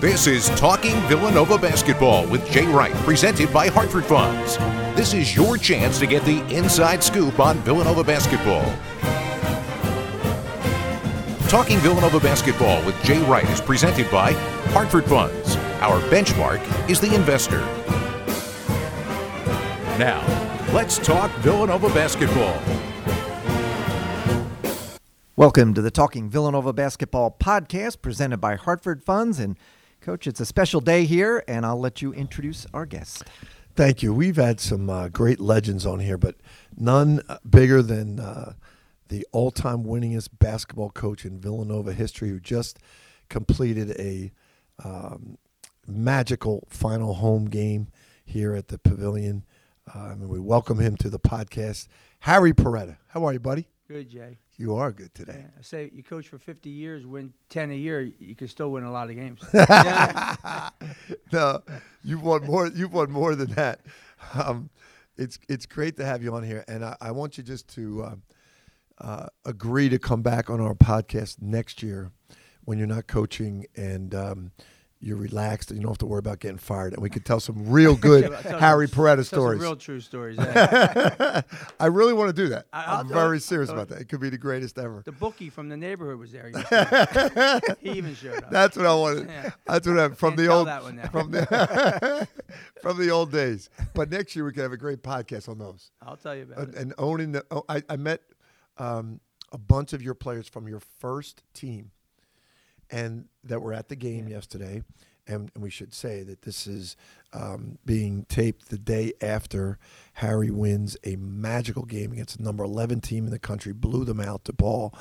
This is Talking Villanova Basketball with Jay Wright, presented by Hartford Funds. This is your chance to get the inside scoop on Villanova basketball. Talking Villanova Basketball with Jay Wright is presented by Hartford Funds. Our benchmark is the investor. Now, let's talk Villanova basketball. Welcome to the Talking Villanova Basketball podcast presented by Hartford Funds. And, Coach, it's a special day here, and I'll let you introduce our guest. Thank you. We've had some uh, great legends on here, but none bigger than uh, the all time winningest basketball coach in Villanova history who just completed a um, magical final home game here at the Pavilion. Uh, and we welcome him to the podcast. Harry Perretta. How are you, buddy? Good, Jay. You are good today. Yeah, I say you coach for 50 years, win 10 a year, you can still win a lot of games. no, you've won more. You've won more than that. Um, it's it's great to have you on here, and I, I want you just to uh, uh, agree to come back on our podcast next year when you're not coaching and. Um, you're relaxed and you don't have to worry about getting fired. And we could tell some real good Harry Perretta stories. real true stories. Yeah. I really want to do that. I, am very serious about that. It could be the greatest ever. The bookie from the neighborhood was there. he even showed up. That's what I wanted. Yeah. That's what I from Can't the old from the from the old days. But next year we can have a great podcast on those. I'll tell you about and, it. And owning the, oh, I, I met um, a bunch of your players from your first team and that were at the game yeah. yesterday. And, and, we should say that this is um, being taped the day after Harry wins a magical game against the number 11 team in the country, blew them out to ball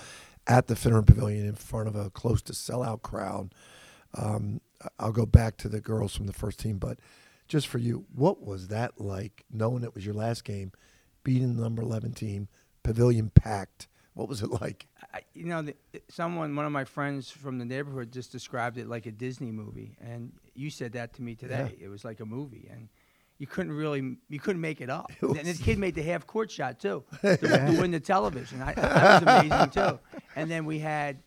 at the Finneran Pavilion in front of a close to sellout crowd. Um, I'll go back to the girls from the first team, but just for you, what was that like knowing it was your last game, beating the number 11 team, pavilion packed? What was it like? I, you know, the, someone, one of my friends from the neighborhood, just described it like a Disney movie, and you said that to me today. Yeah. It was like a movie, and you couldn't really, you couldn't make it up. It and this kid made the half court shot too to, to win the television. I, that was amazing too. And then we had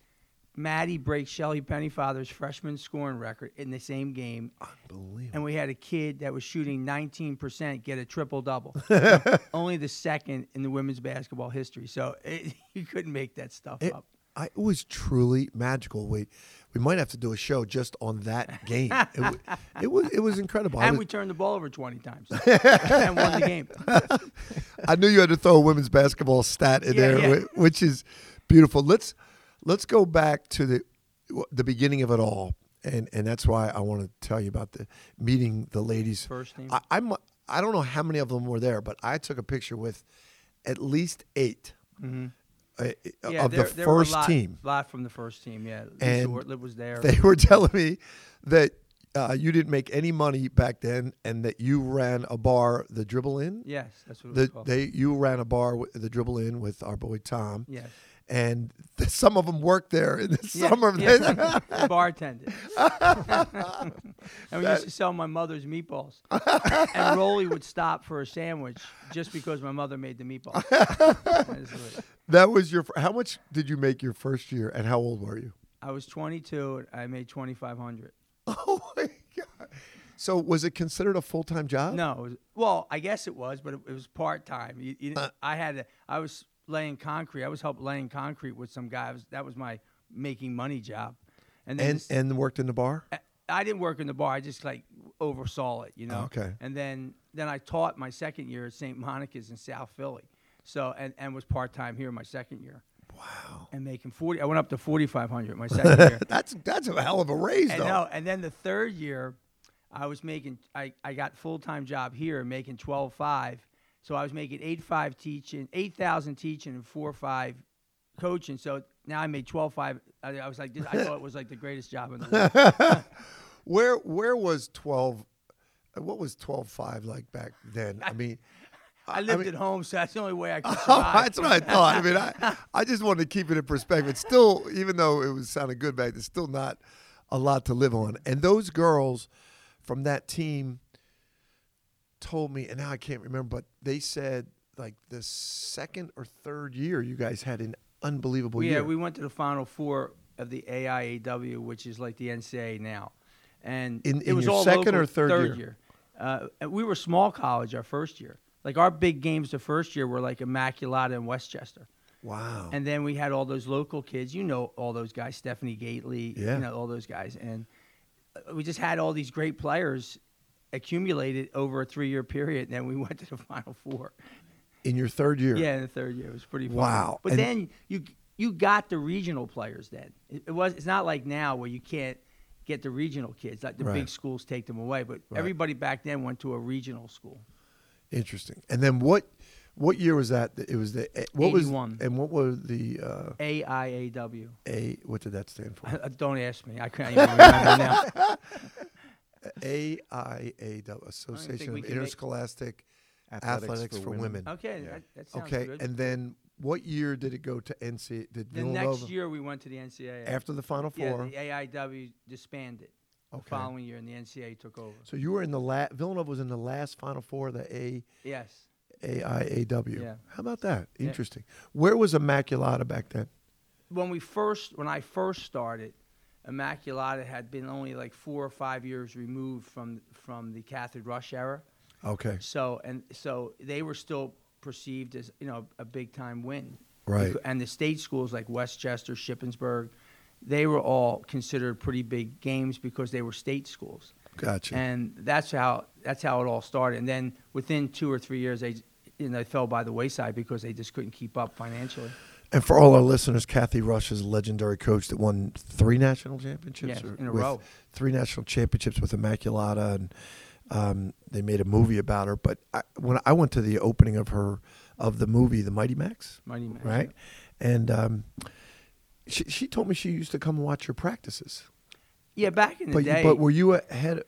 Maddie breaks Shelly Pennefather's freshman scoring record in the same game. Unbelievable. And we had a kid that was shooting 19% get a triple double. Only the second in the women's basketball history. So it, you couldn't make that stuff it, up. I, it was truly magical. We we might have to do a show just on that game. it, it, was it was incredible. And was, we turned the ball over 20 times and won the game. I knew you had to throw a women's basketball stat in yeah, there, yeah. which is beautiful. Let's let's go back to the the beginning of it all, and and that's why I want to tell you about the meeting the ladies. First team. I, I'm I don't know how many of them were there, but I took a picture with at least 8 mm-hmm. uh, yeah, of there, the there first lot, team. lot from the first team. Yeah, and was there. They were telling me that. Uh, you didn't make any money back then, and that you ran a bar, the Dribble In. Yes, that's what it the, was called. They you ran a bar, the Dribble In, with our boy Tom. Yes and th- some of them worked there in the yeah, summer. Yeah. the bartender. and we used to sell my mother's meatballs. and Rolly would stop for a sandwich just because my mother made the meatballs. that was your. How much did you make your first year, and how old were you? I was 22. I made 2,500. Oh my god! So was it considered a full time job? No. Was, well, I guess it was, but it, it was part time. Uh, I had. To, I was laying concrete. I was helping laying concrete with some guy. Was, that was my making money job. And and, this, and worked in the bar. I, I, didn't work in the bar. I just like oversaw it, you know. Okay. And then then I taught my second year at St. Monica's in South Philly. So and and was part time here my second year. Wow. And making forty. I went up to forty five hundred my second year. that's that's a hell of a raise, and though. No, and then the third year, I was making. I I got full time job here making twelve five so I was making eight five teaching, eight thousand teaching, and four five coaching. So now I made twelve five. I, I was like, I thought it was like the greatest job in the world. where where was twelve? What was twelve five like back then? I mean. I lived I mean, at home, so that's the only way I could oh, survive. Oh, that's what I thought. I mean, I, I just wanted to keep it in perspective. It's still, even though it was sounding good back, it's still not a lot to live on. And those girls from that team, told me, and now I can't remember, but they said like the second or third year you guys had an unbelievable yeah, year. Yeah, we went to the Final Four of the AIAW, which is like the NCAA now. and In- it in was your all second local, or third third year? Uh, we were small college our first year. Like our big games the first year were like Immaculata and West Chester. Wow. And then we had all those local kids. You know all those guys, Stephanie Gaitley, Yeah. you know all those guys, and uh, we just had all these great players accumulated over a three-year period. And then we went to the Final Four. in your third year. Yeah, in the third year, it was pretty fun. Wow. But And- then you you got the regional players. Then it, it was. It's not like now where you can't get the regional kids. Like the Right. big schools take them away. But Right. everybody back then went to a regional school. Interesting. And then what? What year was that? It was the eh, what 81. was and what was the uh, AIAW. A? What did that stand for? Don't ask me. I can't even remember now. AIAW, Association of can make- Interscholastic Athletics Athletics, for for, Women. Women. Okay, that, that sounds Okay, good. and then what year did it go to NC? Did the Villanova next year we went to the NCAA. after the Final yeah, Four? the AIW disbanded. The Okay. following year, and the NCAA took over. So you were in the last. Villanova was in the last Final Four, of the A Yes. AIAW. Yeah. How about that? Yeah. Interesting. Where was Immaculata back then? when we first when I first started, Immaculata had been only like four or five years removed from from the Cathy Rush era. Okay. So and so they were still perceived as you know a big time win. Right. And the state schools like West Chester, Shippensburg, they were all considered pretty big games because they were state schools. Gotcha. And that's how that's how it all started. And then within two or three years, they you know they fell by the wayside because they just couldn't keep up financially. And for all our listeners, Cathy Rush is a legendary coach that won three national championships Yeah, in a with row. Three national championships with Immaculata, and um, they made a movie about her. But I, when I went to the opening of her of the movie, The Mighty Macs, Mighty Macs, right? And um, she, she told me she used to come and watch your practices. Yeah, back in the But day. but were you ahead?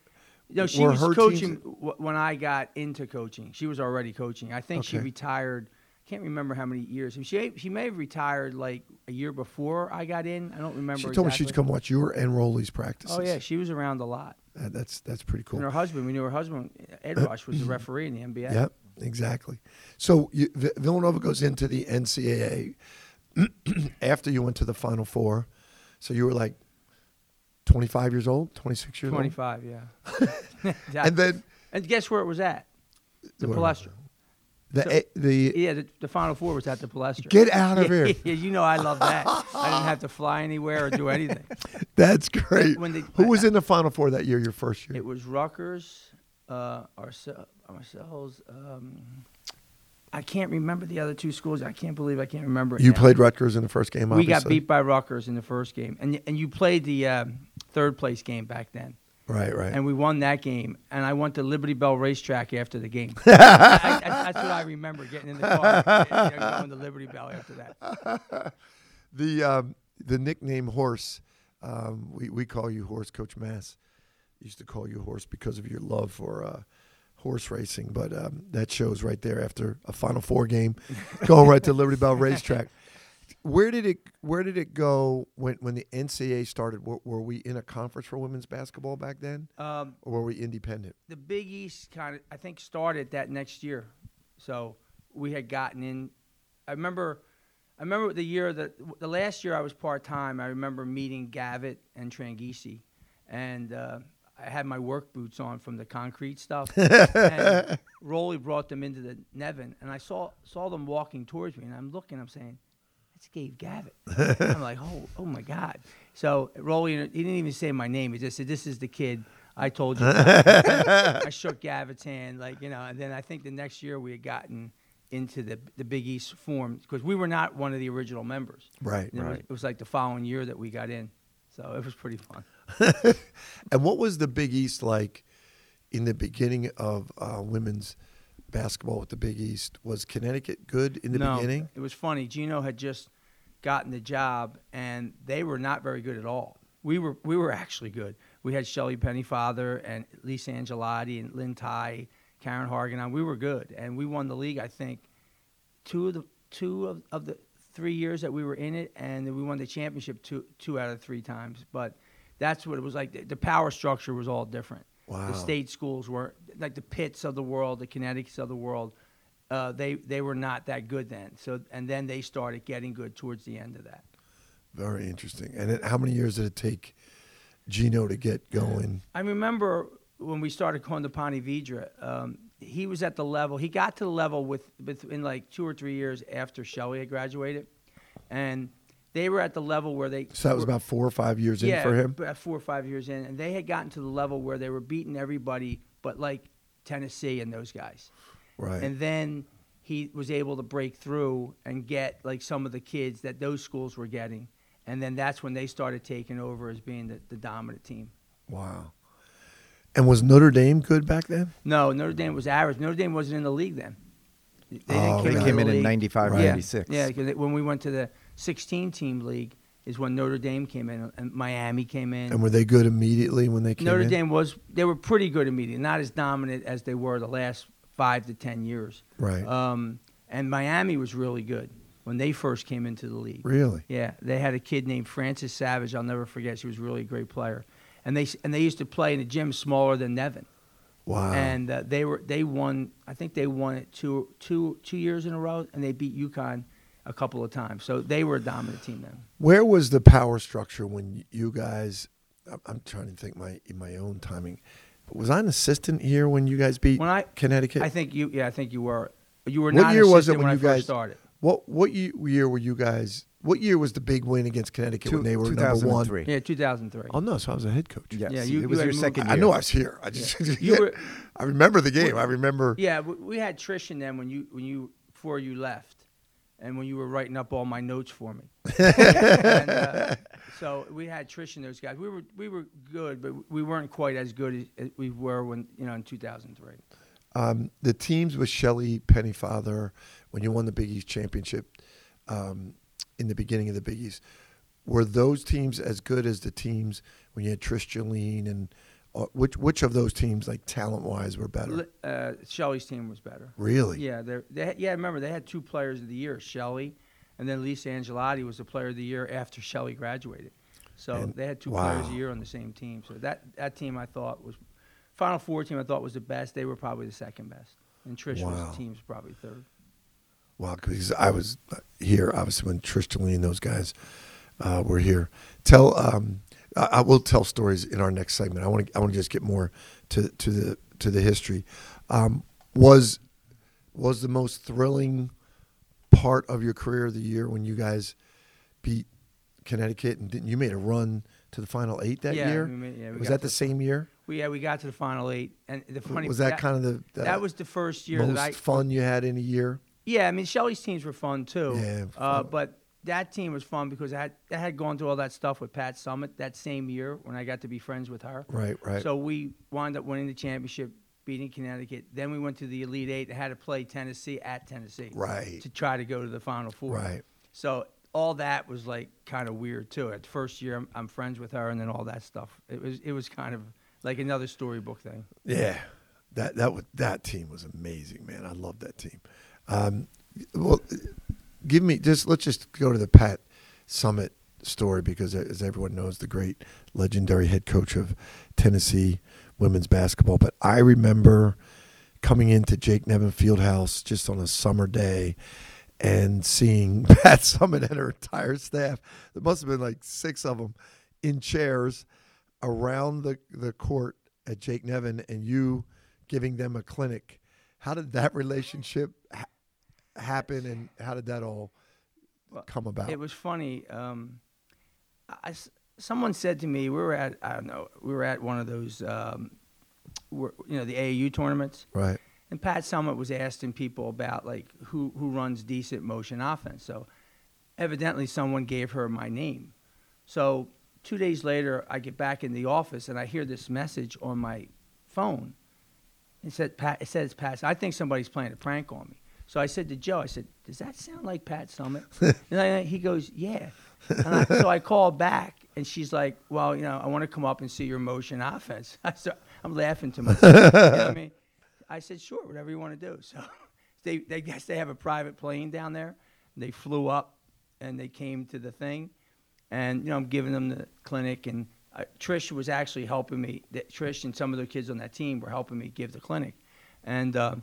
No, she was teams- coaching w- when I got into coaching. She was already coaching. I think she retired. Can't remember how many years. She she may have retired like a year before I got in. I don't remember. She told me she'd come watch your and Rolly's practices. Oh yeah, she was around a lot. That- that's that's pretty cool. And her husband, we knew her husband, Ed Rush, was the referee in the NBA. Yep, exactly. So you, Villanova goes into the NCAA after you went to the Final Four. So you were like 25 years old, 26 years Twenty-five, yeah. old, Exactly. and then and guess where it was at? The? Palestra. The So- A- the Yeah, the, the Final Four was at the Palestra. Get out of Yeah, here. Yeah, you know I love that. I didn't have to fly anywhere or do anything. that's great. They- Who was in the Final Four that year? Your first year? It was Rutgers, uh, ourse- ourselves. Um, I can't remember the other two schools. I can't believe I can't remember. You now. played Rutgers in the first game. We got beat by Rutgers in the first game, and and you played the um, third place game back then, Right, right. and we won that game. And I went to Liberty Bell Racetrack after the game. I, I, that's what I remember getting in the car, you know, going to Liberty Bell after that. the um, the nickname Horse, um, we we call you Horse, Coach Mass. Used to call you Horse because of your love for uh, horse racing, but um, that shows right there after a Final Four game, going right to Liberty Bell Racetrack. Where did it Where did it go when when the NCAA started? Were, were we in a conference for women's basketball back then, Um, or were we independent? the Big East kind of I think started that next year, so we had gotten in. I remember, I remember the year that the last year I was part time. I remember meeting Gavitt and Tranghese, and uh, I had my work boots on from the concrete stuff. and Rolly brought them into the Nevin, and I saw saw them walking towards me, and I'm looking, I'm saying. It's Dave Gavitt. I'm like, oh, oh my God. So Rolly, he didn't even say my name. He just said, "This is the kid I told you." I shook Gavitt's hand, like you know, and then I think the next year we had gotten into the the Big East form because we were not one of the original members. Right, It was, it was like the following year that we got in, so it was pretty fun. And what was the Big East like in the beginning of uh, women's basketball with the Big East? Was Connecticut good in the no, beginning? it was funny. Geno had just gotten the job, and they were not very good at all. We were we were actually good. We had Shelly Pennefather and Lisa Angelotti and Lynn Ty, Karen Hargan. On. We were good, and we won the league. I think two of the two of, of the three years that we were in it, and we won the championship two two out of three times. But that's what it was like. The, the power structure was all different. Wow. The state schools were like the Pitts of the world, the Connecticut's of the world. Uh, they they were not that good then. So and then they started getting good towards the end of that. Very interesting. And it, how many years did it take Geno to get going? I remember when we started going to Ponte Vedra, um, he was at the level. He got to the level with, with in like two or three years after Shelley had graduated, and they were at the level where they. So that was were- about four or five years yeah, in for him. about four or five years in, and they had gotten to the level where they were beating everybody, but like Tennessee and those guys. Right. And then he was able to break through and get like some of the kids that those schools were getting, and then that's when they started taking over as being the, the dominant team. wow. And was Notre Dame good back then? No, Notre Dame was average. Notre Dame wasn't in the league then. They Oh, They Yeah. came in in league. 95, yeah. 96. Yeah, because when we went to the 16 team league is when Notre Dame came in and Miami came in. And were they good immediately when they came Notre in? Notre Dame was they were pretty good immediately, not as dominant as they were the last five to ten years. Right. Um, and Miami was really good when they first came into the league. Really? Yeah, they had a kid named Francis Savage. I'll never forget. She was really a great player, and they and they used to play in a gym smaller than Nevin. Wow. And uh, they were they won. I think they won it two two two years in a row, and they beat UConn a couple of times. So they were a dominant team then. Where was the power structure when you guys? I'm- I'm trying to think my my own timing. Was I an assistant here when you guys beat When I Connecticut? I think you yeah I think you were you were What not year was it assistant when you first guys- started. what what year were you guys? What year was the big win against Connecticut when they were number one? 2003. Yeah, 2003. Oh no, so I was a head coach. Yes. Yeah, you- it was you your had second I know I was here. I just You were- I remember the game. I remember. Yeah, we, we had Trish in them when you when you before you left, and when you were writing up all my notes for me. and, uh, so we had Trish and those guys. We were we were good, but we weren't quite as good as, we were when you know in 2003. Um, the teams with Shelley Pennefather when you won the Big East championship um, in the beginning of the Big East, were those teams as good as the teams when you had Trish Jolene and which which of those teams like talent wise were better? Uh, Shelly's team was better. Really? Yeah, they yeah. Remember they had two players of the year, Shelly, and then Lisa Angelotti was the player of the year after Shelly graduated. So And- they had two players a year on the same team. So that that team I thought was Final Four team I thought was the best. They were probably the second best, and Trish Wow. was team's probably third. Well, because I was here, obviously, when Trish Delaney and those guys uh, were here. Tell, um, I, I will tell stories in our next segment. I want to, I want to just get more to to the to the history. Um, was was the most thrilling part of your career of the year when you guys beat Connecticut and didn't you made a run to the final eight that Yeah, year? made- yeah, was that the same year? We yeah we got to the final eight, and the funny was that, kind of the, the that was the first year most that I fun you had in a year? Yeah, I mean Shelly's teams were fun too. Yeah, Uh, but that team was fun because I had, I had gone through all that stuff with Pat Summitt that same year when I got to be friends with her. Right, right. So we wound up winning the championship, beating Connecticut. Then we went to the Elite Eight and had to play Tennessee at Tennessee. Right. To try to go to the Final Four. Right. So all that was like kind of weird too. At first year, I'm, I'm friends with her, and then all that stuff. It was it was kind of like another storybook thing. Yeah, that that was, that team was amazing, man. I love that team. Um, well, give me just let's just go to the Pat Summitt story because, as everyone knows, the great legendary head coach of Tennessee women's basketball. But I remember coming into Jake Nevin Fieldhouse just on a summer day and seeing Pat Summitt and her entire staff. There must have been like six of them in chairs around the, the court at Jake Nevin and you giving them a clinic. How did that relationship happen and how did that all Well, come about? It was funny. Um, I someone said to me, we were at I don't know, we were at one of those, um, were- you know, the AAU tournaments, right. and Pat Summitt was asking people about like who who runs decent motion offense. So evidently, someone gave her my name. So two days later, I get back in the office and I hear this message on my phone. It said Pat. It says Pat. I think somebody's playing a prank on me. So I said to Joe, I said, "Does that sound like Pat Summitt?" and I, he goes, "Yeah." And I, so I called back, and she's like, "Well, you know, I want to come up and see your motion offense." I said, "I'm laughing to myself." you know I mean? I said, "Sure, whatever you want to do." So they, they guess they have a private plane down there. They flew up, and they came to the thing, and you know, I'm giving them the clinic, and uh, Trish was actually helping me. That Trish and some of the kids on that team were helping me give the clinic, and uh,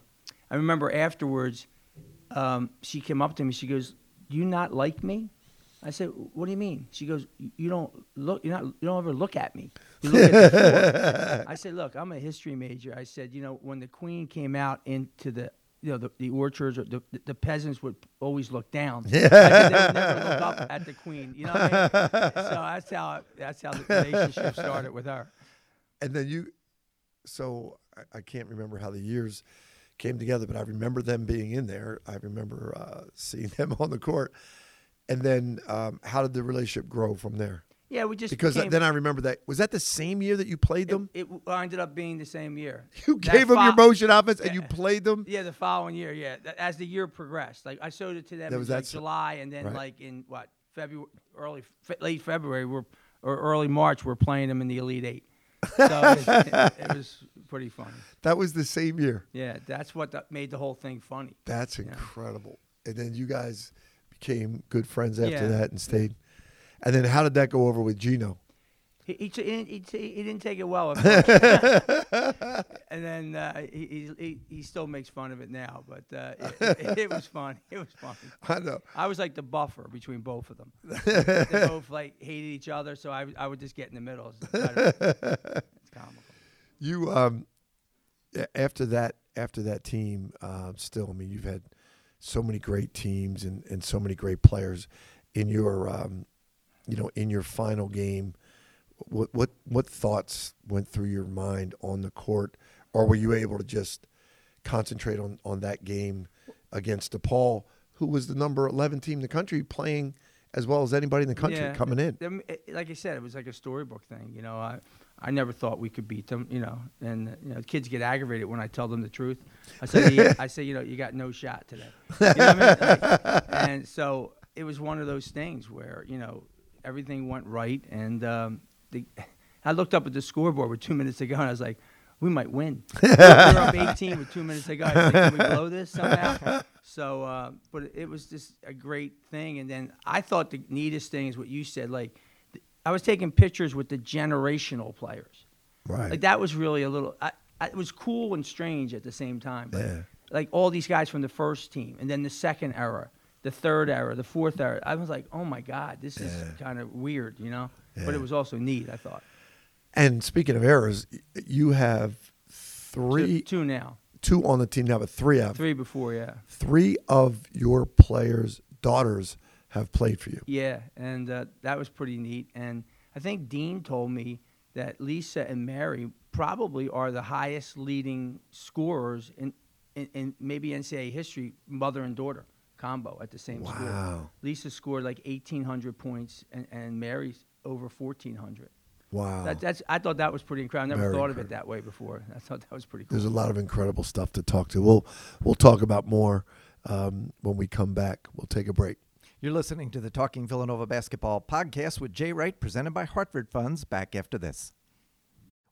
I remember afterwards, um, she came up to me. She goes, "Do you not like me?" I said, "What do you mean?" She goes, "You you don't look. You're not. You don't ever look at me. You look at. I said, "Look, I'm a history major." I said, "You know, when the queen came out into the, you know, the, the orchards, or the, the peasants would always look down. I said, they would never look up at the queen. You know what I mean? So that's how that's how the relationship started with her. And then you, so I, I can't remember how the years came together, but I remember them being in there. I remember uh, seeing them on the court. And then um, how did the relationship grow from there? Yeah, we just Because became, then I remember that was that the same year that you played them. it, it ended up being the same year. you That gave them your motion offense and you played them. Yeah, the following year. Yeah, as the year progressed, like I showed it to them That in was like that s- July, and then right. like in what February, early, late February, we're or early March, we're playing them in the Elite Eight. So it, it, it was pretty funny. That was the same year. Yeah, that's what the, made the whole thing funny. That's incredible. And then you guys became good friends after Yeah. that and stayed. And then how did that go over with Geno? He, he, he, didn't, he, he didn't take it well and then uh, he, he, he, he still makes fun of it now, but uh, it, it, it was fun. It was fun. I know. I was like the buffer between both of them. they both like hated each other, so I, I would just get in the middle. It's, it's comical. You um after that after that team, uh, still I mean you've had so many great teams and, and so many great players in your um, you know, in your final game. What what what thoughts went through your mind on the court? Or were you able to just concentrate on, on that game against DePaul, who was the number eleven team in the country playing as well as anybody in the country Yeah, coming in? like I said, it was like a storybook thing. You know, I I never thought we could beat them. You know, and you know, kids get aggravated when I tell them the truth. I say, "Yeah," I say, you know, you got no shot today. You know what I mean? Like, and so it was one of those things where you know everything went right, and um, the, I looked up at the scoreboard with two minutes to go, and I was like. We might win. we were up 18 with two minutes to go. I said, Can we blow this somehow? So, uh, but it- was just a great thing. And then I thought the neatest thing is what you said. Like, I was taking pictures with the generational players. Right. Like that was really a little. I, I, it was cool and strange at the same time. But Yeah. Like all these guys from the first team, and then the second era, the third era, the fourth era. I was like, oh my god, this is Yeah. kind of weird, you know. Yeah. But it was also neat. I thought. And speaking of errors, you have three, two now, two on the team now, but three of three before, yeah. three of your players' daughters have played for you. Yeah, and uh, that was pretty neat. And I think Dean told me that Lisa and Mary probably are the highest leading scorers in, in, in maybe NCAA history, mother and daughter combo at the same school. Wow. Lisa scored like 1,800 points, and, and Mary's over 1,400. Wow. That, that's I thought that was pretty incredible. I never Very thought of it that way before. I thought that was pretty cool. There's a lot of incredible stuff to talk to. We'll we'll talk about more um, when we come back. We'll take a break. You're listening to the Talking Villanova Basketball podcast with Jay Wright, presented by Hartford Funds. Back after this.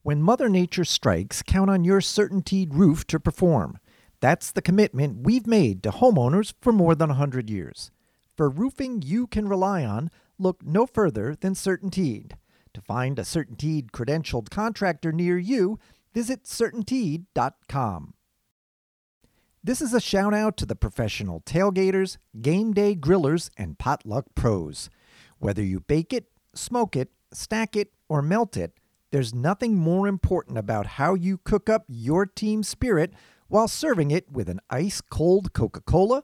When Mother Nature strikes, count on your CertainTeed roof to perform. That's the commitment we've made to homeowners for more than 100 years. For roofing you can rely on, look no further than CertainTeed. To find a CertainTeed credentialed contractor near you, visit CertainTeed.com. This is a shout out to the professional tailgaters, game day grillers, and potluck pros. Whether you bake it, smoke it, stack it, or melt it, there's nothing more important about how you cook up your team spirit while serving it with an ice cold Coca Cola,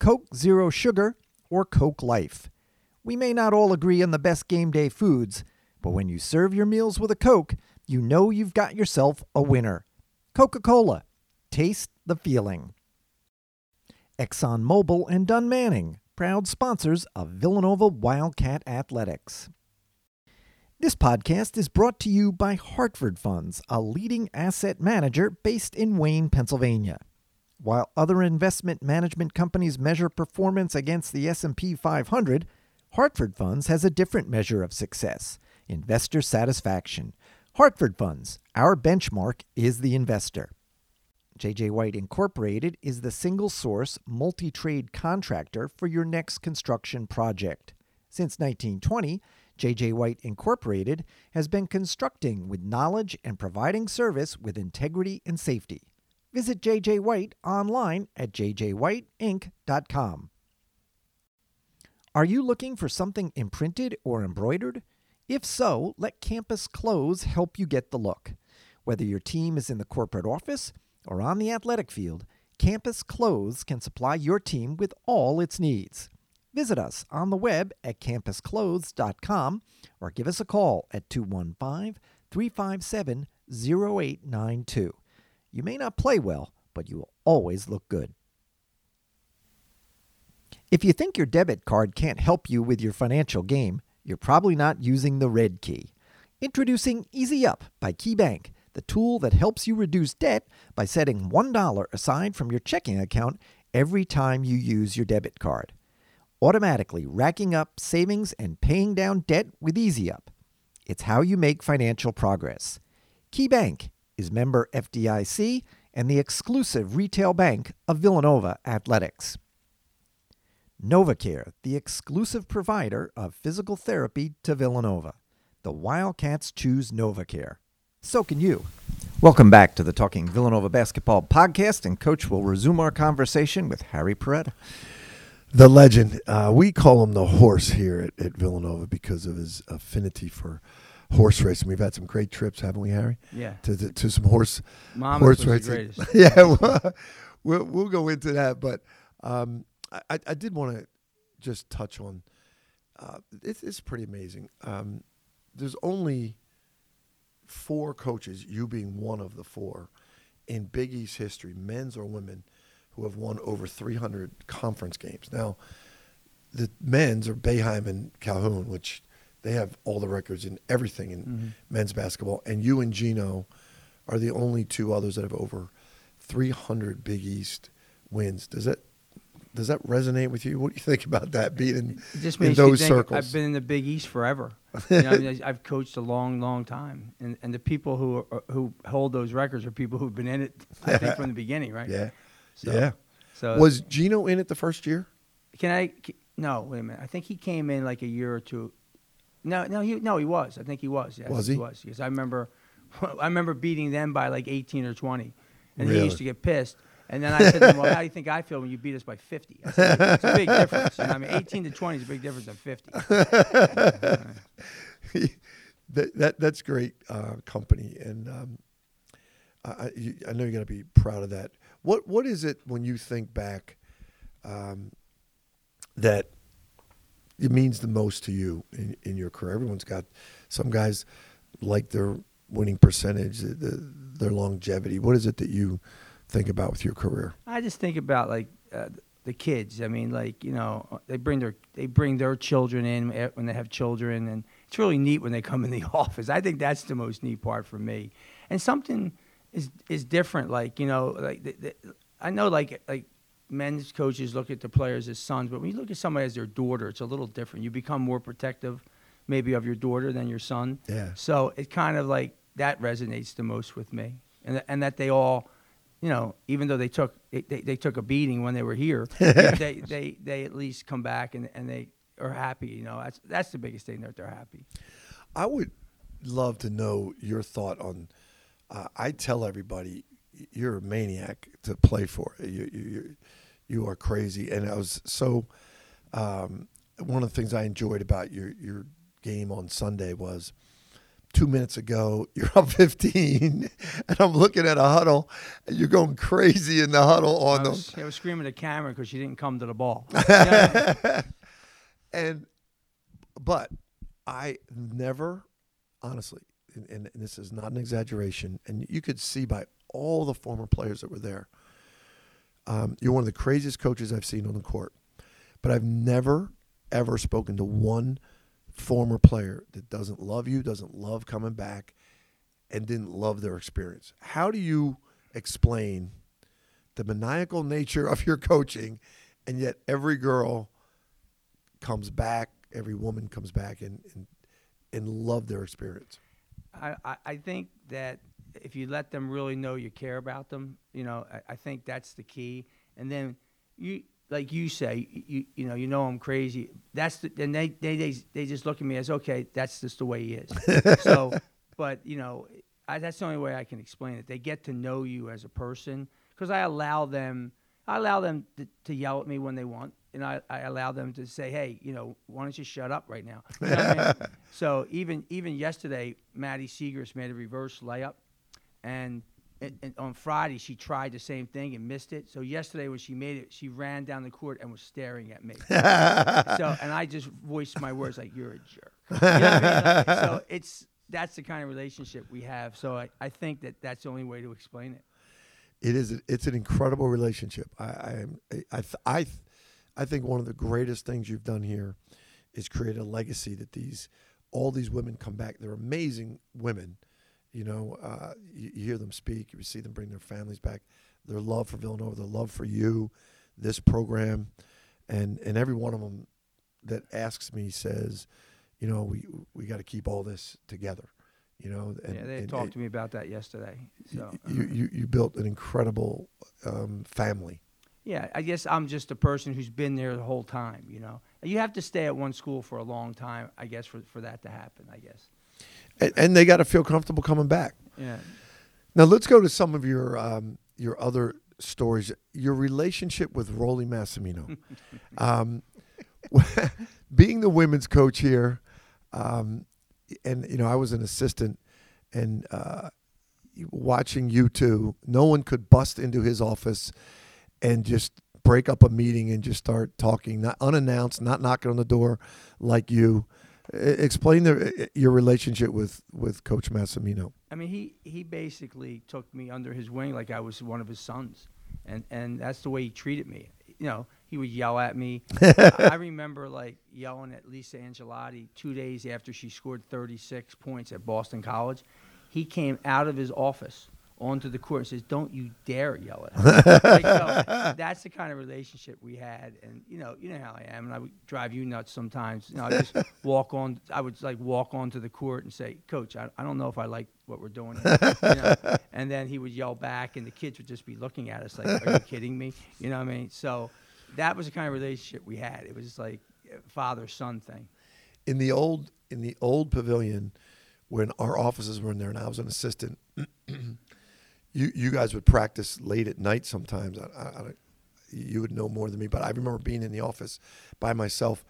Coke Zero Sugar, or Coke Life. We may not all agree on the best game day foods, but when you serve your meals with a Coke, you know you've got yourself a winner. Coca Cola. Taste the feeling. ExxonMobil and Dunn Manning, proud sponsors of Villanova Wildcat Athletics. This podcast is brought to you by Hartford Funds, a leading asset manager based in Wayne, Pennsylvania. While other investment management companies measure performance against the S&P 500, Hartford Funds has a different measure of success: investor satisfaction. Hartford Funds, our benchmark is the investor. JJ White Incorporated is the single source multi trade contractor for your next construction project. Since 1920, JJ White Incorporated has been constructing with knowledge and providing service with integrity and safety. Visit JJ White online at jjwhiteinc.com. Are you looking for something imprinted or embroidered? If so, let Campus Clothes help you get the look. Whether your team is in the corporate office or on the athletic field, Campus Clothes can supply your team with all its needs. Visit us on the web at campusclothes.com or give us a call at 215 357 0892. You may not play well, but you will always look good. If you think your debit card can't help you with your financial game, you're probably not using the red key. Introducing EasyUp by KeyBank, the tool that helps you reduce debt by setting $1 aside from your checking account every time you use your debit card. Automatically racking up savings and paying down debt with EasyUp. It's how you make financial progress. KeyBank is member FDIC and the exclusive retail bank of Villanova Athletics. NovaCare, the exclusive provider of physical therapy to Villanova. The Wildcats choose NovaCare. So can you. Welcome back to the Talking Villanova Basketball podcast, and Coach will resume our conversation with Harry Perretta. The legend. Uh, we call him the horse here at, at Villanova because of his affinity for horse racing. We've had some great trips, haven't we, Harry? Yeah. To, to, to some horse Monmouth horse was racing. yeah, we'll, we'll we'll go into that, but um, I, I did want to just touch on. Uh, it's, it's pretty amazing. Um, there's only four coaches, you being one of the four, in Big East history, men's or women, who have won over 300 conference games. Now, the men's are Boeheim and Calhoun, which they have all the records in everything in mm-hmm. men's basketball, and you and Geno are the only two others that have over 300 Big East wins. Does that does that resonate with you? What do you think about that being in, just in those circles? I've been in the Big East forever. You know, I mean, I've coached a long, long time, and and the people who are, who hold those records are people who've been in it. I think from the beginning, right? yeah, So- yeah. So Was Geno in it the first year? Can I? c- No, wait a minute. I think he came in like a year or two. No, no, he no, he was. I think he was. Yes, Was he? was because I remember, I remember beating them by like eighteen or twenty, and he used to get pissed. And then I said, to him, "Well, how do you think I feel when you beat us by 50? I said, it's a big difference. You know, I mean, 18 to 20 is a big difference than 50. that, that that's great uh, company, and um, I, you, I know you're going to be proud of that. What what is it when you think back um, that it means the most to you in, in your career? Everyone's got some guys like their winning percentage, the, the, their longevity. What is it that you think about with your career? I just think about like uh, the kids. I mean, like you know, they bring their they bring their children in eh, when they have children, and it's really neat when they come in the office. I think that's the most neat part for me. And something is is different. Like you know, like the, the, I know like like men's coaches look at the players as sons, but when you look at somebody as their daughter, it's a little different. You become more protective, maybe of your daughter than your son. Yeah. So it kind of like that resonates the most with me, and and that they all, you know, even though they took they, they, they took a beating when they were here, they, they they at least come back and, and they are happy. You know, that's that's the biggest thing that they're happy. I would love to know your thought on. Uh, I tell everybody you're a maniac to play for. You you you, you are crazy, and I was so. Um, one of the things I enjoyed about your your game on Sunday was two minutes ago you're up 15, and I'm looking at a huddle, and you're going crazy in the huddle on I the was, I was screaming at Cameron because she didn't come to the ball. Yeah. and but I never, honestly, and, and, and this is not an exaggeration, and you could see by all the former players that were there. Um, you're one of the craziest coaches I've seen on the court, but I've never ever spoken to one former player that doesn't love you, doesn't love coming back, and didn't love their experience. How do you explain the maniacal nature of your coaching, and yet every girl comes back, every woman comes back and and, and love their experience. I, I, think that if you let them really know you care about them, you know, I, I think that's the key. And then you, like you say, you you know, you know I'm crazy. That's the, and they, they they they just look at me as okay, that's just the way he is. so, but you know, I, that's the only way I can explain it. They get to know you as a person because I allow them. I allow them to, to yell at me when they want. and I, I allow them to say, hey, you know, why don't you shut up right now? You know I mean? So even even yesterday, Maddie Siegrist made a reverse layup, and, and, and on Friday she tried the same thing and missed it. So yesterday when she made it, she ran down the court and was staring at me. so and I just voiced my words like, "You're a jerk." You know I mean? Like, so it's that's the kind of relationship we have. So I, I think that that's the only way to explain it. It is. It's an incredible relationship. I I am- I th- I, I think one of the greatest things you've done here is create a legacy that these all these women come back. They're amazing women. You know, uh, you, you hear them speak. You see them bring their families back. Their love for Villanova, their love for you, this program, and and every one of them that asks me says, you know, we we got to keep all this together. You know, and, yeah, they and- talked to me about that yesterday. So you, you, you built an incredible um, family. Yeah, I guess I'm just a person who's been there the whole time, you know. You have to stay at one school for a long time, I guess, for, for that to happen, I guess. And, and they got to feel comfortable coming back. Yeah. Now let's go to some of your um, your other stories. Your relationship with Rolly Massimino. um, being the women's coach here, um, and you know I was an assistant, and uh, watching you two, no one could bust into his office and just break up a meeting and just start talking, not unannounced, not knocking on the door like you. Explain the, your relationship with with Coach Massimino. I mean, he, he basically took me under his wing like I was one of his sons. And, and that's the way he treated me. You know, he would yell at me. I I remember, like, yelling at Lisa Angelotti two days after she scored 36 points at Boston College. He came out of his office onto the court and says, "Don't you dare yell at her." like, so that's the kind of relationship we had, and you know, you know how I am, and I would drive you nuts sometimes. You know, I just walk on. I would like walk onto the court and say, "Coach, I, I don't know if I like what we're doing." Here. You know? And then he would yell back, and the kids would just be looking at us like, "Are you kidding me?" You know what I mean? So that was the kind of relationship we had. It was just like father son thing. in the old in the old pavilion when our offices were in there and I was an assistant, you you guys would practice late at night sometimes. I, I, I, you would know more than me, but I remember being in the office by myself,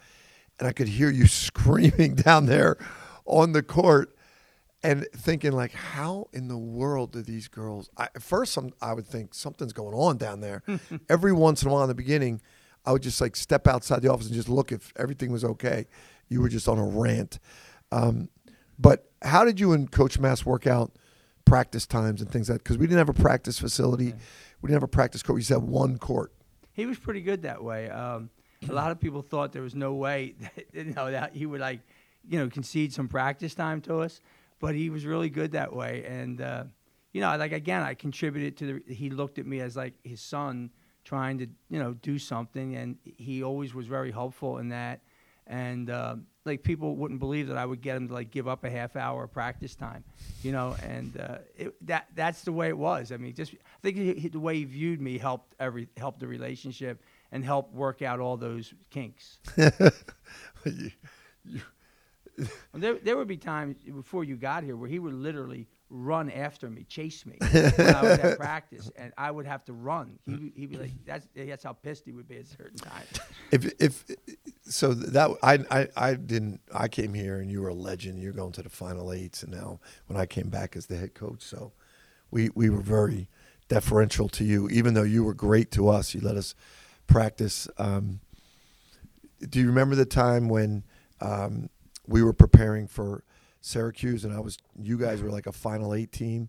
and I could hear you screaming down there on the court, and thinking like, how in the world do these girls? I, at first, some I would think something's going on down there. Every once in a while in the beginning, I would just like step outside the office and just look if everything was okay. You were just on a rant. Um, but how did you and Coach Mass work out practice times and things like that? Because we didn't have a practice facility, we didn't have a practice court. We just had one court. He was pretty good that way. Um, a lot of people thought there was no way, that, you know, that he would like, you know, concede some practice time to us, but he was really good that way. And uh, you know, like again, I contributed to the. He looked at me as like his son trying to, you know, do something, and he always was very helpful in that. And uh, like people wouldn't believe that I would get him to like give up a half hour of practice time, you know. And uh, it, that that's the way it was. I mean, just I think he, he- the way he viewed me helped every helped the relationship and helped work out all those kinks. You- And There, there would be times before you got here where he would literally run after me, chase me when I was at practice, and I would have to run. He, he'd be like, "That's that's how pissed he would be at certain times." if if so that I, I I didn't I came here and you were a legend. You're going to the final eights, and now when I came back as the head coach, so we we were very deferential to you, even though you were great to us. You let us practice. Um, do you remember the time when um, we were preparing for Syracuse, and I was you guys were like a final eight team,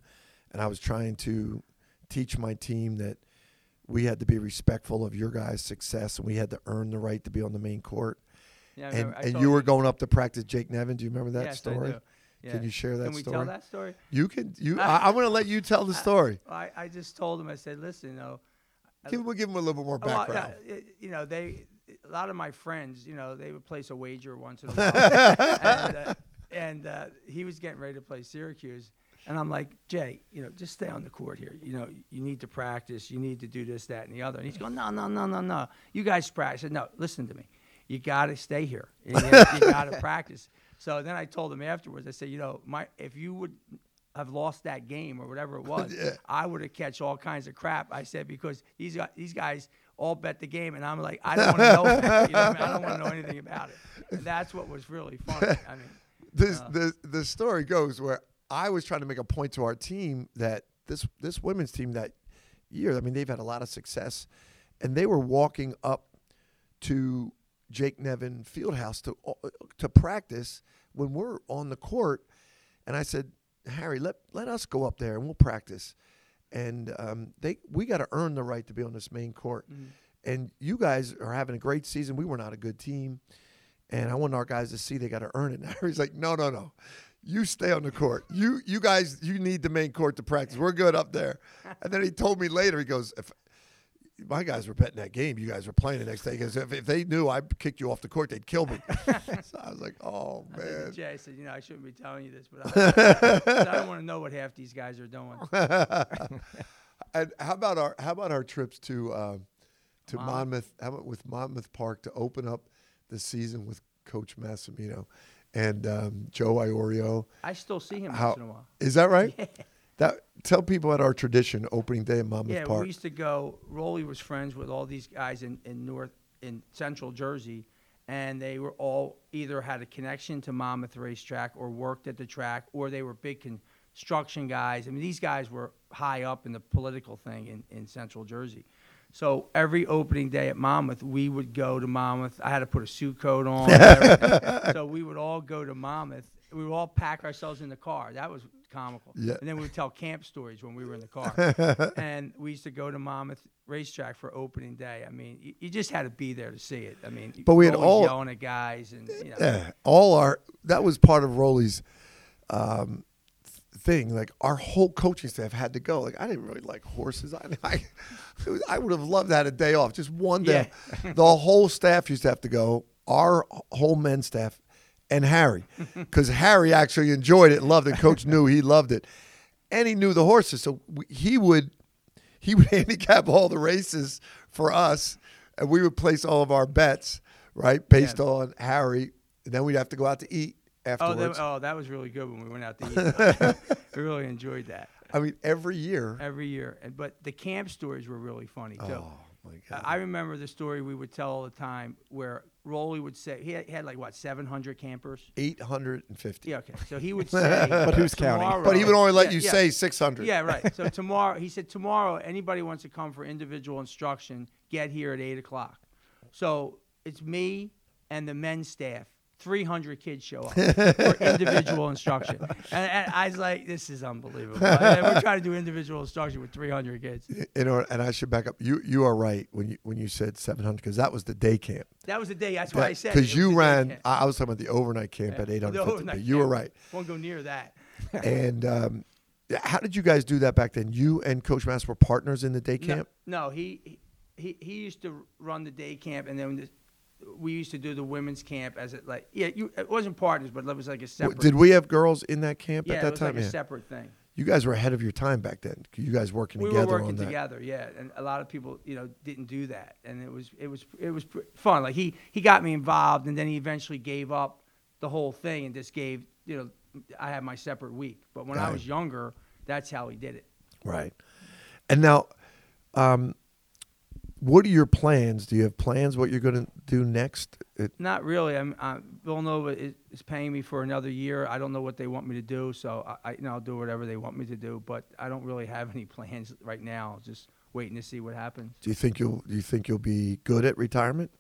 and I was trying to teach my team that we had to be respectful of your guys' success, and we had to earn the right to be on the main court. Yeah, and and you were going up to practice Jake Nevin. Do you remember that Yes, I story? do. Yeah. Can you share that Can we story? tell that story? You can. You. I, I'm going to let you tell the story. I, I just told him. I said, "Listen, you know." Give, we'll give him a little bit more well, background. yeah, you know, they a lot of my friends, you know, they would place a wager once in a while, and, uh, and uh, he was getting ready to play Syracuse, and I'm like, Jay, you know, just stay on the court here. You know, you need to practice. You need to do this, that, and the other. And he's going, no, no, no, no, no. You guys practice. I said, no, listen to me. You got to stay here. You, you got to practice. So then I told him afterwards. I said, you know, my if you would have lost that game or whatever it was, Yeah. I would have catch all kinds of crap. I said because these these guys all bet the game, and I'm like, I don't want to know. you know I, mean? I don't want to know anything about it. And that's what was really funny. I mean, This Uh. the the story goes where I was trying to make a point to our team that this this women's team that year, I mean, they've had a lot of success, and they were walking up to Jake Nevin Fieldhouse to to practice when we're on the court, and I said, Harry, let let us go up there and we'll practice, and um, they we got to earn the right to be on this main court, and you guys are having a great season. We were not a good team. And I want our guys to see they got to earn it. And Harry's like, no, no, no. You stay on the court. You you guys, you need the main court to practice. We're good up there. And then he told me later, he goes, if my guys were betting that game, you guys were playing the next day. Because if, if they knew I kicked you off the court, they'd kill me. so I was like, oh, man. Jay, said, you know, I shouldn't be telling you this, but I, I don't want to know what half these guys are doing. and how about our how about our trips to um, to Monmouth. Monmouth? How about with Monmouth Park to open up the season with Coach Massimino and um, Joe Iorio? I still see him How once in a while. is that right? Yeah. That tell people about our tradition opening day at Monmouth Yeah, Park. we used to go. Rollie was friends with all these guys in, in North in Central Jersey, and they were all either had a connection to Monmouth Racetrack or worked at the track, or they were big construction guys. I mean, these guys were high up in the political thing in, in Central Jersey. So every opening day at Monmouth, we would go to Monmouth. I had to put a suit coat on. so we would all go to Monmouth. We would all pack ourselves in the car. That was comical. Yeah. And then we would tell camp stories when we were in the car. and we used to go to Monmouth Racetrack for opening day. I mean, you, you just had to be there to see it. I mean, But we had all- yelling at guys and you know. yeah, all our that was part of Rollie's um, thing. Like our whole coaching staff had to go. Like I didn't really like horses. I I, I would have loved to a day off, just one day. the whole staff used to have to go. Our whole men's staff and Harry, because Harry actually enjoyed it and loved it. Coach knew he loved it, and he knew the horses, so he would he would handicap all the races for us, and we would place all of our bets right based Yeah. on Harry. And then we'd have to go out to eat Oh, that, oh, that was really good when we went out to eat. we really enjoyed that I mean, every year. every year. And but the camp stories were really funny too. Oh my God! I I remember the story we would tell all the time where Rollie would say he had, he had like what 700 campers. Eight hundred and fifty. Yeah, okay. So he would say, But who's counting? But he would only let Yeah, you yeah. say six hundred. Yeah, right. So tomorrow, he said, tomorrow, anybody wants to come for individual instruction, get here at 8 o'clock. So it's me and the men's staff. 300 kids show up for individual instruction. And, and I was like, this is unbelievable. And we're trying to do individual instruction with 300 kids. You know, and I should back up. You you are right when you when you said seven hundred because that was the day camp. That was the day. That's what I said. Because you ran. I I was talking about the overnight camp Yeah. at 850. The overnight You were right. Won't go near that. and um, how did you guys do that back then? You and Coach Mass were partners in the day camp. No, he, he he used to run the day camp, and then the, we used to do the women's camp as it like yeah, you it wasn't partners, but it was like a separate. Did we have girls in that camp yeah, at it that was time? like a separate thing. You guys were ahead of your time back then. You guys working We together were working together, yeah, and a lot of people, you know, didn't do that, and it was it was it was fun. Like he he got me involved, and then he eventually gave up the whole thing and just gave you know I had my separate week. But when Got I was younger, that's how he did it. Right. And now, um, what are your plans? Do you have plans what you're going to do next? It, Not really. I'm uh, Villanova is, is paying me for another year. I don't know what they want me to do, so I, I you know I'll do whatever they want me to do. But I don't really have any plans right now. Just waiting to see what happens. do you think you'll do you think you'll be good at retirement?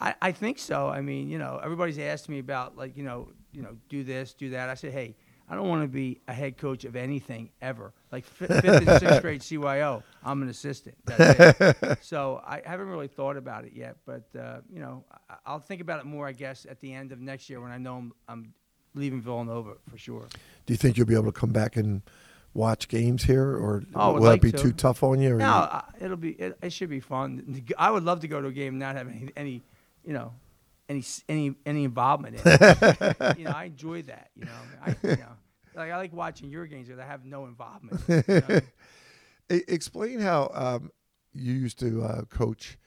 I, I think so. I mean, you know, everybody's asked me about like, you know, you know, do this, do that. I said, hey, I don't want to be a head coach of anything ever. Like fi- fifth and sixth grade CYO, I'm an assistant. That's it. so I haven't really thought about it yet, but uh, you know, I, I'll think about it more, I guess, at the end of next year when I know I'm, I'm leaving Villanova for sure. Do you think you'll be able to come back and watch games here, or Oh, will like it be to. too tough on you? or No, I, it'll be. It, it should be fun. I would love to go to a game and not have any, any you know, any any any involvement in it. you know, I enjoy that. You know, I, you know, like I like watching your games because I have no involvement. You know? Explain how um, you used to uh, coach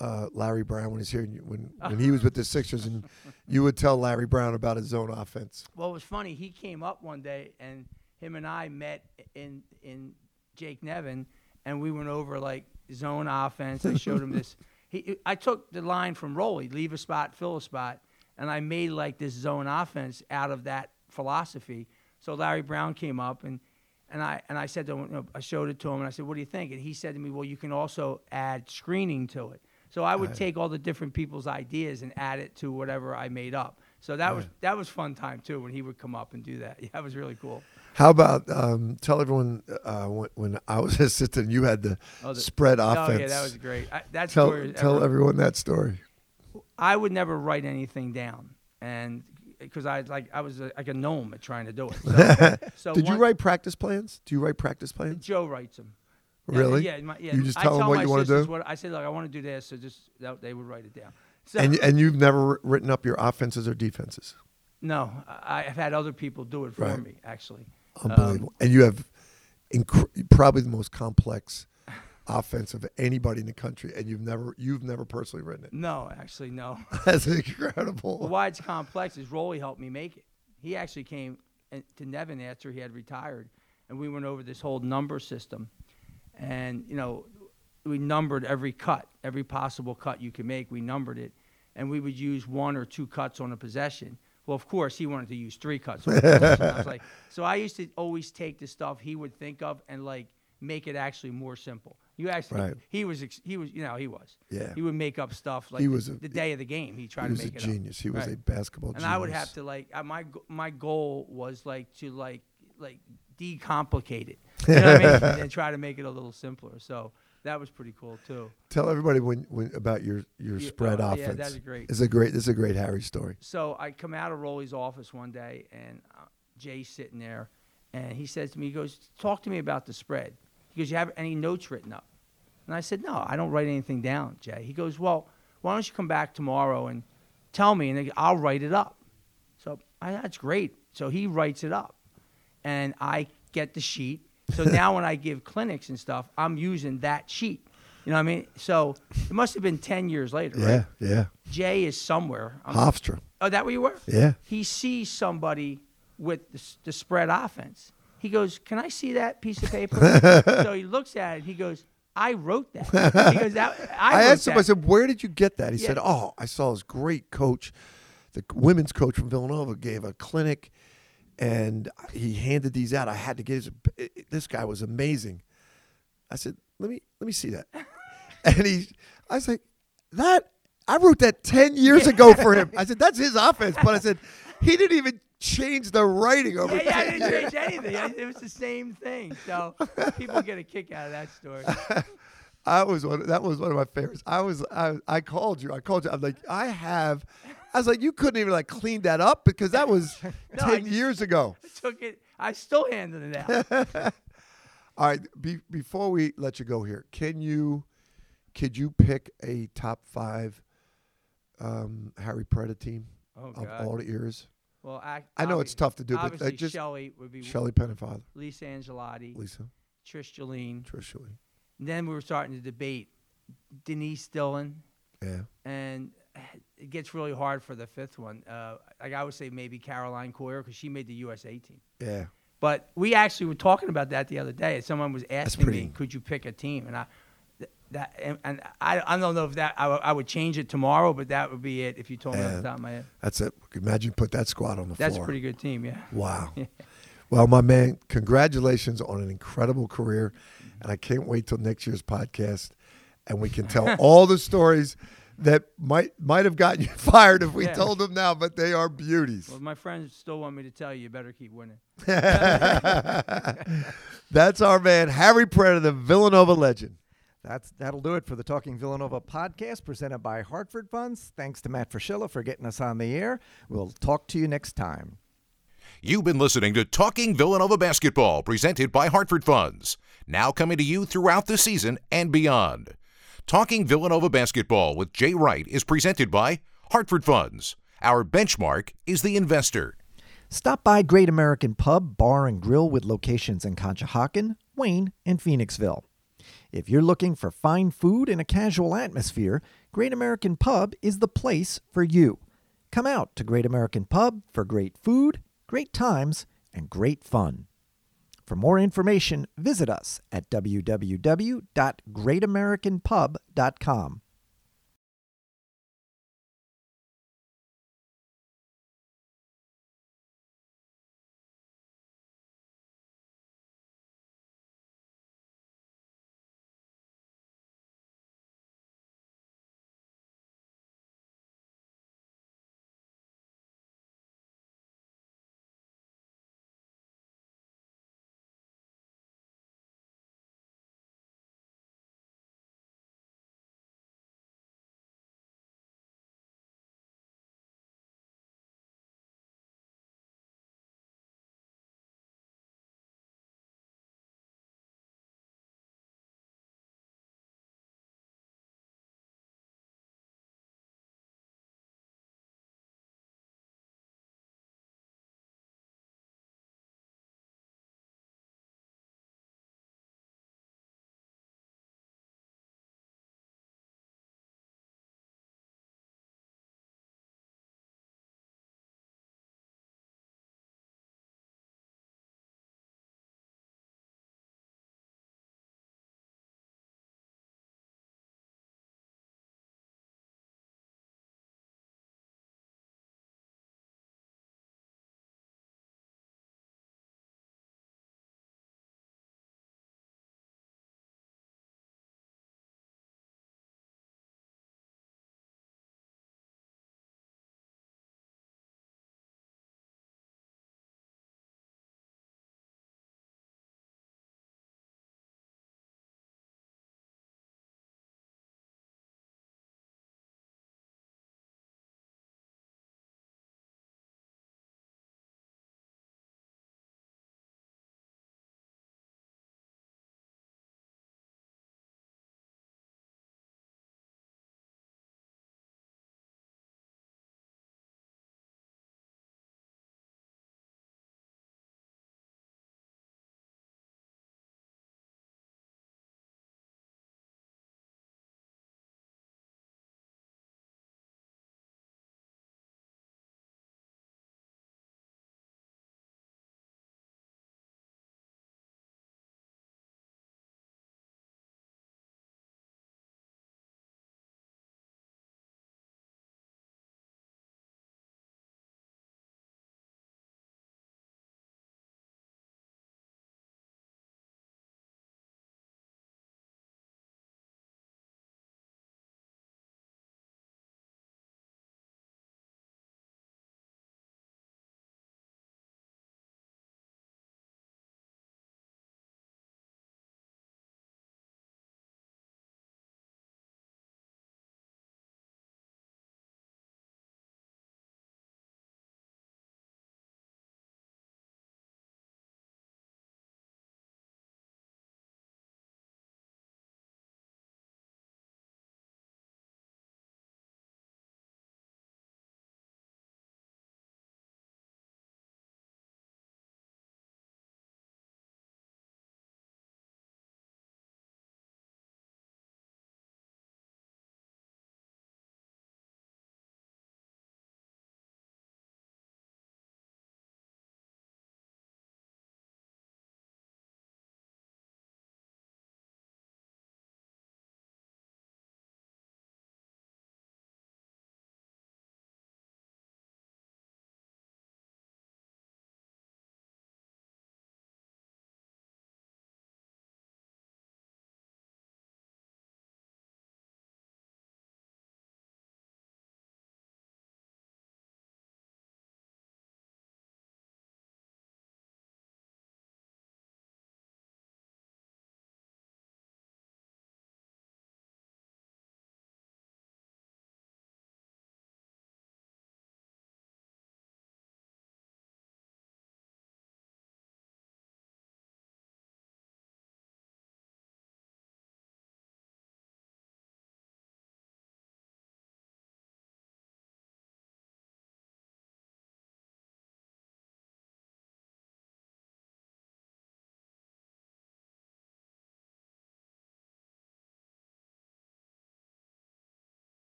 uh, Larry Brown when he's here, and you- when when he was with the Sixers, and you would tell Larry Brown about his own offense. well, it was funny. He came up one day, and him and I met in in Jake Nevin, and we went over like zone offense. I showed him this. he, I took the line from Rollie, leave a spot, fill a spot, and I made like this zone offense out of that philosophy. So Larry Brown came up and and I and I said to him, you know, I showed it to him and I said, "What do you think?" And he said to me, "Well, you can also add screening to it." So I would take all the different people's ideas and add it to whatever I made up. So that was that was fun time too when he would come up and do that. Yeah, that was really cool. How about um, tell everyone uh, when, when I was assistant, you had the, Oh, the- spread Oh offense. yeah, that was great. I, that tell story tell ever- everyone that story. I would never write anything down, and because I like I was a, like a gnome at trying to do it. So, so Did you write practice plans? Do you write practice plans? Joe writes them. Really? Yeah, my, yeah. You just I tell 'em what you wanna do? What, I said, look, I want to do this, so just that, they would write it down. So, And and you've never written up your offenses or defenses. no, I, I've had other people do it for Right. me actually. Unbelievable. Um, and you have inc- probably the most complex offense of anybody in the country, and you've never you've never personally written it. No, actually, no. That's incredible. Why it's complex is Rollie helped me make it. He actually came to Nevin after he had retired, and we went over this whole number system, and you know, we numbered every cut, every possible cut you could make. We numbered it, and we would use one or two cuts on a possession. Well, of course, he wanted to use three cuts. A. I was like, so I used to always take the stuff he would think of and like make it actually more simple. You actually, Right. he was, ex- he was, you know, he was. Yeah. He would make up stuff like He the- was a- the day of the game. He tried he was to a make it genius. Up. He was Right. a basketball And genius. I would have to like uh, my my goal was like to like like decomplicate it, you know what I mean, and try to make it a little simpler. So that was pretty cool too. tell everybody when, when about your your Yeah, spread oh, offense. yeah, that's great. It's a great. This is a great Harry story. So I come out of Rollie's office one day, and uh, Jay's sitting there, and he says to me, he goes, "Talk to me about the spread." He goes, "You have any notes written up?" And I said, "No, I don't write anything down, Jay." He goes, "Well, why don't you come back tomorrow and tell me, and I'll write it up." So I, that's great. So he writes it up, and I get the sheet. So now when I give clinics and stuff, I'm using that sheet. You know what I mean? So it must have been ten years later, Yeah, right? yeah. Jay is somewhere. I'm- Hofstra. Oh, that where you were? Yeah. He sees somebody with the, the spread offense. He goes, "Can I see that piece of paper?" so he looks at it. He goes, "I wrote that." He goes, "That I, I asked him. I said, "Where did you get that?" He Yeah. said, "Oh, I saw this great coach, the women's coach from Villanova, gave a clinic, and he handed these out. I had to get his. This guy was amazing." I said, "Let me let me see that." and he, I was like, "That I wrote that ten years ago for him." I said, "That's his offense," but I said, "He didn't even change the writing over yeah, yeah, I didn't change anything. I- It was the same thing. So people get a kick out of that story. I was one. That was one of my favorites. I was. I, I called you. I called you. I'm like, I have. I was like, you couldn't even like clean that up because that was No, ten years ago. Took it. I still handed it out. All right. Be, before we let you go here, can you, could you pick a top five um, Harry Perretta team Oh of God. all the eras? Well, I, I know it's tough to do, but like just Shelley would be Shelley Pennefather, Lisa Angelotti, Lisa, Trish Jolene. Trish Shelley. Then we were starting to debate Denise Dillon, Yeah. and it gets really hard for the fifth one. Uh, like I would say maybe Caroline Coyer because she made the USA team. Yeah. But we actually were talking about that the other day. and Someone was asking pretty- me, "Could you pick a team?" And I, th- that, and, and I, I don't know if that I, w- I would change it tomorrow, but that would be it if you told me off the top of my head. That's it. Imagine put that squad on the That's floor. a pretty good team, yeah. Wow. well, my man, congratulations on an incredible career. And I can't wait till next year's podcast and we can tell all the stories that might might have gotten you fired if we Yeah. told them now, but they are beauties. Well, my friends still want me to tell you, you better keep winning. That's our man, Harry Perretta, the Villanova legend. That's that'll do it for the Talking Villanova podcast presented by Hartford Funds. Thanks to Matt Fraschilla for getting us on the air. We'll talk to you next time. You've been listening to Talking Villanova Basketball, presented by Hartford Funds. Now coming to you throughout the season and beyond. Talking Villanova Basketball with Jay Wright is presented by Hartford Funds. Our benchmark is the investor. Stop by Great American Pub, Bar, and Grill with locations in Conshohocken, Wayne, and Phoenixville. If you're looking for fine food and a casual atmosphere, Great American Pub is the place for you. Come out to Great American Pub for great food, great times, and great fun. For more information, visit us at www.greatamericanpub.com.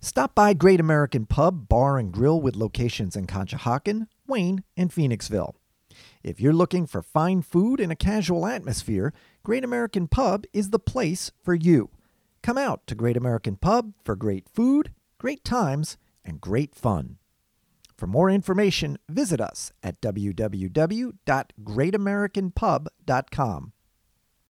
Stop by Great American Pub, Bar, and Grill with locations in Conshohocken, Wayne, and Phoenixville. If you're looking for fine food and a casual atmosphere, Great American Pub is the place for you. Come out to Great American Pub for great food, great times, and great fun. For more information, visit us at www.greatamericanpub.com.